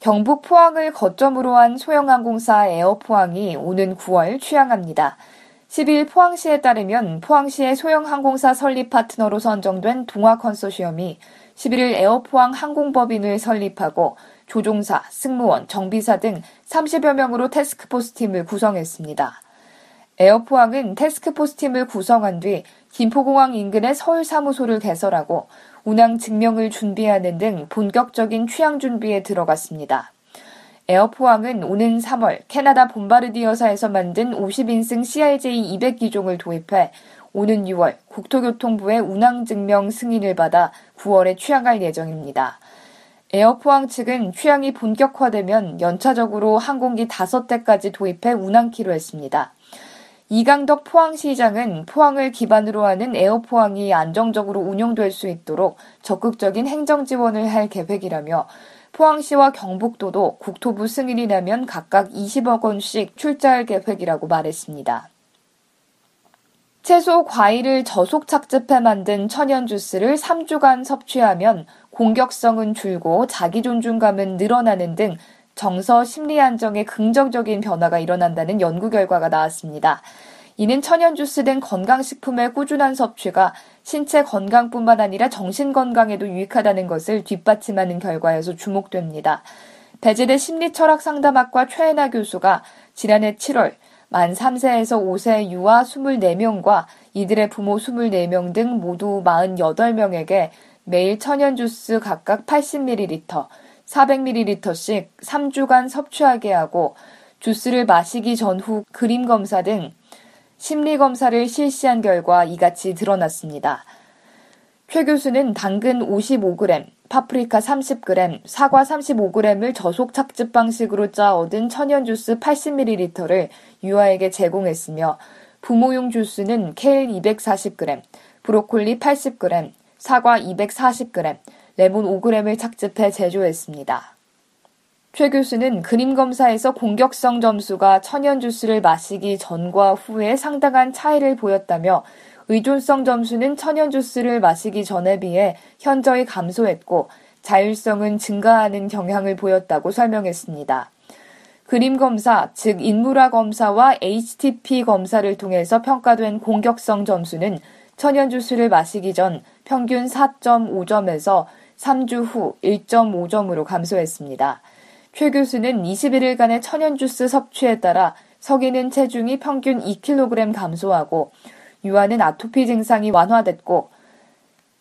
경북 포항을 거점으로 한 소형항공사 에어포항이 오는 9월 취항합니다. 10일 포항시에 따르면 포항시의 소형항공사 설립 파트너로 선정된 동아 컨소시엄이 11일 에어포항 항공법인을 설립하고 조종사, 승무원, 정비사 등 30여 명으로 테스크포스 팀을 구성했습니다. 에어포항은 테스크포스 팀을 구성한 뒤 김포공항 인근의 서울 사무소를 개설하고 운항 증명을 준비하는 등 본격적인 취항 준비에 들어갔습니다. 에어포항은 오는 3월 캐나다 본바르디어사에서 만든 50인승 CRJ 200기종을 도입해 오는 6월 국토교통부의 운항 증명 승인을 받아 9월에 취항할 예정입니다. 에어포항 측은 취항이 본격화되면 연차적으로 항공기 5대까지 도입해 운항키로 했습니다. 이강덕 포항시장은 포항을 기반으로 하는 에어포항이 안정적으로 운영될 수 있도록 적극적인 행정 지원을 할 계획이라며 포항시와 경북도도 국토부 승인이 나면 각각 20억 원씩 출자할 계획이라고 말했습니다. 채소, 과일을 저속 착즙해 만든 천연 주스를 3주간 섭취하면 공격성은 줄고 자기 존중감은 늘어나는 등 정서 심리 안정에 긍정적인 변화가 일어난다는 연구 결과가 나왔습니다. 이는 천연주스 등 건강식품의 꾸준한 섭취가 신체 건강뿐만 아니라 정신 건강에도 유익하다는 것을 뒷받침하는 결과여서 주목됩니다. 배재대 심리철학 상담학과 최애나 교수가 지난해 7월 만 3세에서 5세 유아 24명과 이들의 부모 24명 등 모두 48명에게 매일 천연주스 각각 80ml, 400ml씩 3주간 섭취하게 하고 주스를 마시기 전후 그림 검사 등 심리 검사를 실시한 결과 이같이 드러났습니다. 최 교수는 당근 55g, 파프리카 30g, 사과 35g을 저속 착즙 방식으로 짜 얻은 천연 주스 80ml를 유아에게 제공했으며 부모용 주스는 케일 240g, 브로콜리 80g, 사과 240g, 레몬 5g을 착즙해 제조했습니다. 최 교수는 그림 검사에서 공격성 점수가 천연 주스를 마시기 전과 후에 상당한 차이를 보였다며 의존성 점수는 천연 주스를 마시기 전에 비해 현저히 감소했고 자율성은 증가하는 경향을 보였다고 설명했습니다. 그림 검사, 즉 인물화 검사와 HTP 검사를 통해서 평가된 공격성 점수는 천연 주스를 마시기 전 평균 4.5점에서 3주 후 1.5점으로 감소했습니다. 최 교수는 21일간의 천연주스 섭취에 따라 석이는 체중이 평균 2kg 감소하고 유아는 아토피 증상이 완화됐고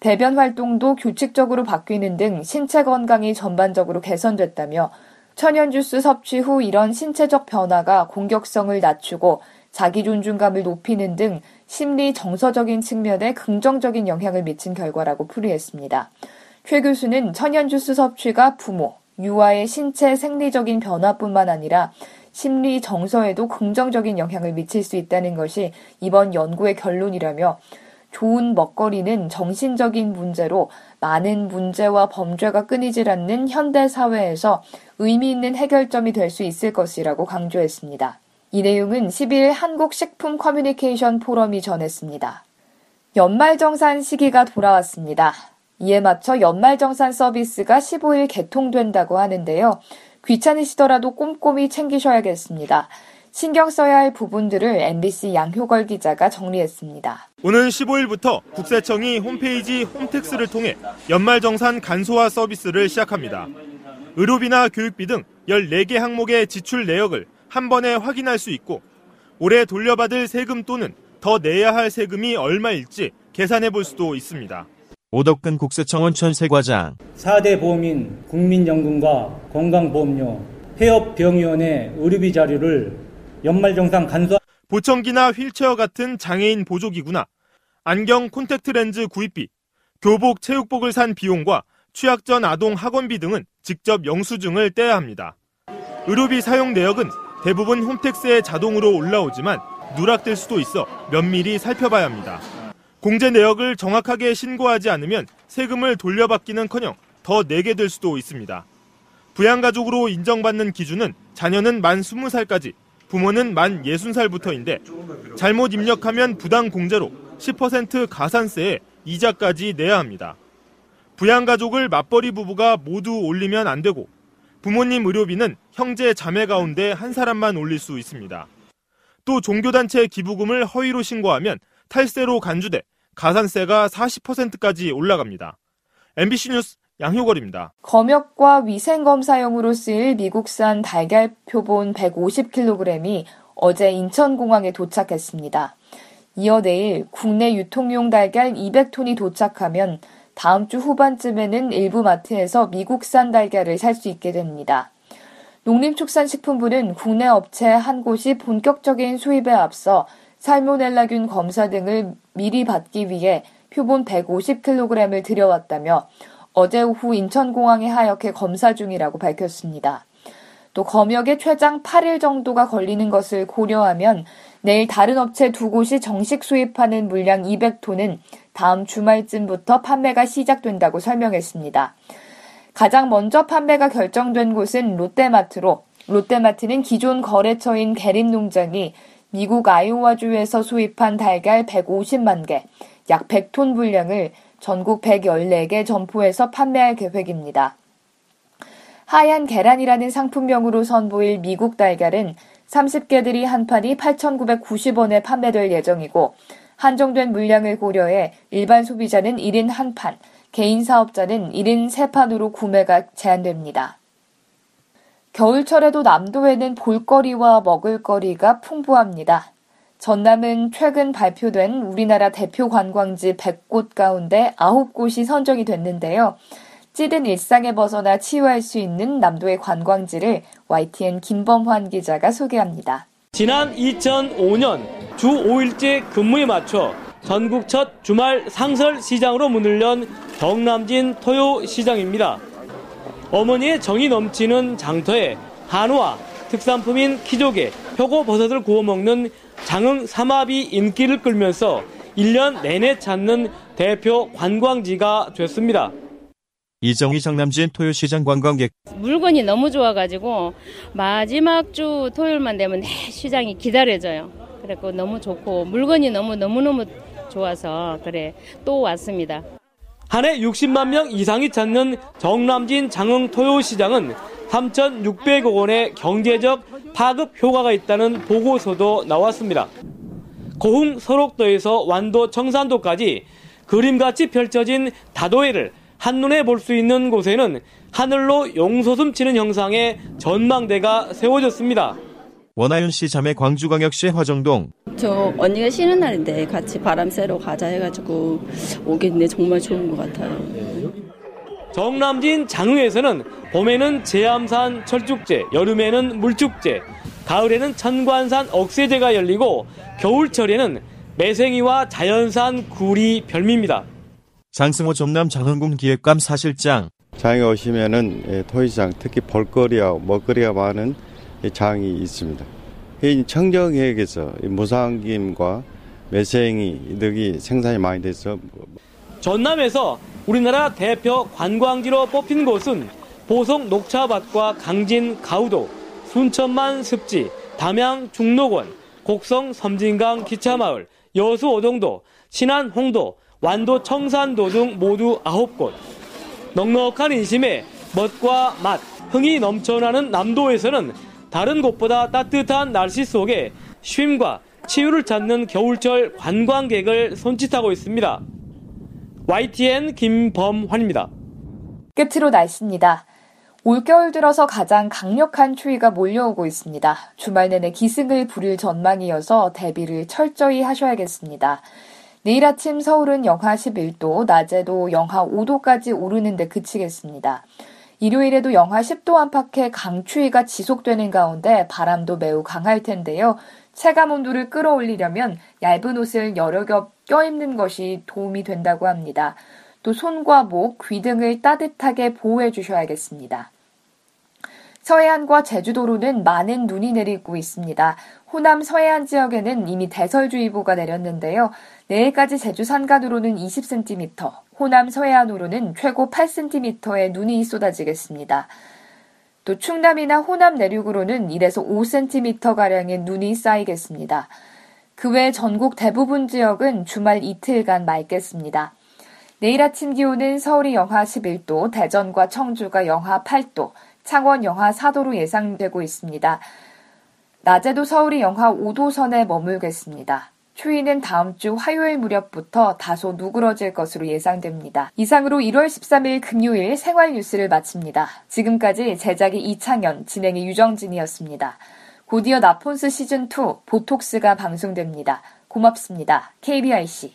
배변 활동도 규칙적으로 바뀌는 등 신체 건강이 전반적으로 개선됐다며 천연주스 섭취 후 이런 신체적 변화가 공격성을 낮추고 자기 존중감을 높이는 등 심리 정서적인 측면에 긍정적인 영향을 미친 결과라고 풀이했습니다. 최 교수는 천연주스 섭취가 부모, 유아의 신체 생리적인 변화뿐만 아니라 심리 정서에도 긍정적인 영향을 미칠 수 있다는 것이 이번 연구의 결론이라며 좋은 먹거리는 정신적인 문제로 많은 문제와 범죄가 끊이질 않는 현대 사회에서 의미 있는 해결점이 될 수 있을 것이라고 강조했습니다. 이 내용은 10일 한국식품 커뮤니케이션 포럼이 전했습니다. 연말정산 시기가 돌아왔습니다. 이에 맞춰 연말정산 서비스가 15일 개통된다고 하는데요. 귀찮으시더라도 꼼꼼히 챙기셔야겠습니다. 신경 써야 할 부분들을 MBC 양효걸 기자가 정리했습니다. 오는 15일부터 국세청이 홈페이지 홈택스를 통해 연말정산 간소화 서비스를 시작합니다. 의료비나 교육비 등 14개 항목의 지출 내역을 한 번에 확인할 수 있고 올해 돌려받을 세금 또는 더 내야 할 세금이 얼마일지 계산해 볼 수도 있습니다. 오덕근 국세청원 천세과장 4대 보험인 국민연금과 건강보험료, 폐업병의원의 의료비 자료를 연말정산 간소 보청기나 휠체어 같은 장애인 보조기구나 안경 콘택트 렌즈 구입비, 교복 체육복을 산 비용과 취약 전 아동 학원비 등은 직접 영수증을 떼야 합니다. 의료비 사용 내역은 대부분 홈택스에 자동으로 올라오지만 누락될 수도 있어 면밀히 살펴봐야 합니다. 공제 내역을 정확하게 신고하지 않으면 세금을 돌려받기는커녕 더 내게 될 수도 있습니다. 부양가족으로 인정받는 기준은 자녀는 만 20살까지, 부모는 만 60살부터인데 잘못 입력하면 부당 공제로 10% 가산세에 이자까지 내야 합니다. 부양가족을 맞벌이 부부가 모두 올리면 안 되고 부모님 의료비는 형제 자매 가운데 한 사람만 올릴 수 있습니다. 또 종교단체 기부금을 허위로 신고하면 탈세로 간주돼 가산세가 40%까지 올라갑니다. MBC 뉴스 양효걸입니다. 검역과 위생검사용으로 쓰일 미국산 달걀 표본 150kg이 어제 인천공항에 도착했습니다. 이어 내일 국내 유통용 달걀 200톤이 도착하면 다음 주 후반쯤에는 일부 마트에서 미국산 달걀을 살 수 있게 됩니다. 농림축산식품부는 국내 업체 한 곳이 본격적인 수입에 앞서 살모넬라균 검사 등을 미리 받기 위해 표본 150kg을 들여왔다며 어제 오후 인천공항에 하역해 검사 중이라고 밝혔습니다. 또 검역에 최장 8일 정도가 걸리는 것을 고려하면 내일 다른 업체 두 곳이 정식 수입하는 물량 200톤은 다음 주말쯤부터 판매가 시작된다고 설명했습니다. 가장 먼저 판매가 결정된 곳은 롯데마트로 롯데마트는 기존 거래처인 대림농장이 미국 아이오와주에서 수입한 달걀 150만 개, 약 100톤 분량을 전국 114개 점포에서 판매할 계획입니다. 하얀 계란이라는 상품명으로 선보일 미국 달걀은 30개들이 한 판이 8,990원에 판매될 예정이고 한정된 물량을 고려해 일반 소비자는 1인 한 판, 개인 사업자는 1인 3판으로 구매가 제한됩니다. 겨울철에도 남도에는 볼거리와 먹을거리가 풍부합니다. 전남은 최근 발표된 우리나라 대표 관광지 100곳 가운데 9곳이 선정이 됐는데요. 찌든 일상에 벗어나 치유할 수 있는 남도의 관광지를 YTN 김범환 기자가 소개합니다. 지난 2005년 주 5일째 근무에 맞춰 전국 첫 주말 상설 시장으로 문을 연 경남진 토요 시장입니다. 어머니의 정이 넘치는 장터에 한우와 특산품인 키조개, 표고버섯을 구워 먹는 장흥 삼합이 인기를 끌면서 1년 내내 찾는 대표 관광지가 됐습니다. 이정희 정남진 토요시장 관광객 물건이 너무 좋아가지고 마지막 주 토요일만 되면 내 시장이 기다려져요. 그래고 너무 좋고 물건이 너무 너무 너무 좋아서 그래 또 왔습니다. 한 해 60만 명 이상이 찾는 정남진 장흥 토요시장은 3,600억 원의 경제적 파급 효과가 있다는 보고서도 나왔습니다. 고흥 설옥도에서 완도 청산도까지 그림같이 펼쳐진 다도해를 한눈에 볼 수 있는 곳에는 하늘로 용솟음 치는 형상의 전망대가 세워졌습니다. 원하윤 씨 자매 광주광역시 화정동 저 언니가 쉬는 날인데 같이 바람 쐬러 가자 해가지고 오겠네 정말 좋은 것 같아요. 정남진 장흥에서는 봄에는 제암산 철쭉제, 여름에는 물축제, 가을에는 천관산 억새제가 열리고 겨울철에는 매생이와 자연산 굴이 별미입니다. 장승호 전남 장흥군 기획감 사실장 장에 오시면은 예, 토시장 특히 볼거리와 먹거리가 많은 장이 있습니다. 이 청정해역에서 무상김과 매생이 등이 생산이 많이 돼서 전남에서 우리나라 대표 관광지로 뽑힌 곳은 보성 녹차밭과 강진 가우도, 순천만 습지, 담양 중록원, 곡성 섬진강 기차마을, 여수 오동도, 신안 홍도, 완도 청산도 등 모두 9곳. 넉넉한 인심에 멋과 맛, 흥이 넘쳐나는 남도에서는 다른 곳보다 따뜻한 날씨 속에 쉼과 치유를 찾는 겨울철 관광객을 손짓하고 있습니다. YTN 김범환입니다. 끝으로 날씨입니다. 올겨울 들어서 가장 강력한 추위가 몰려오고 있습니다. 주말 내내 기승을 부릴 전망이어서 대비를 철저히 하셔야겠습니다. 내일 아침 서울은 영하 11도, 낮에도 영하 5도까지 오르는데 그치겠습니다. 일요일에도 영하 10도 안팎의 강추위가 지속되는 가운데 바람도 매우 강할 텐데요. 체감 온도를 끌어올리려면 얇은 옷을 여러 겹 껴입는 것이 도움이 된다고 합니다. 또 손과 목, 귀 등을 따뜻하게 보호해 주셔야겠습니다. 서해안과 제주도로는 많은 눈이 내리고 있습니다. 호남 서해안 지역에는 이미 대설주의보가 내렸는데요. 내일까지 제주 산간으로는 20cm, 호남 서해안으로는 최고 8cm의 눈이 쏟아지겠습니다. 또 충남이나 호남 내륙으로는 1에서 5cm가량의 눈이 쌓이겠습니다. 그 외 전국 대부분 지역은 주말 이틀간 맑겠습니다. 내일 아침 기온은 서울이 영하 11도, 대전과 청주가 영하 8도, 창원 영하 4도로 예상되고 있습니다. 낮에도 서울이 영하 5도 선에 머물겠습니다. 추위는 다음 주 화요일 무렵부터 다소 누그러질 것으로 예상됩니다. 이상으로 1월 13일 금요일 생활 뉴스를 마칩니다. 지금까지 제작이 이창현, 진행의 유정진이었습니다. 곧이어 나폰스 시즌2 보톡스가 방송됩니다. 고맙습니다. KBIC.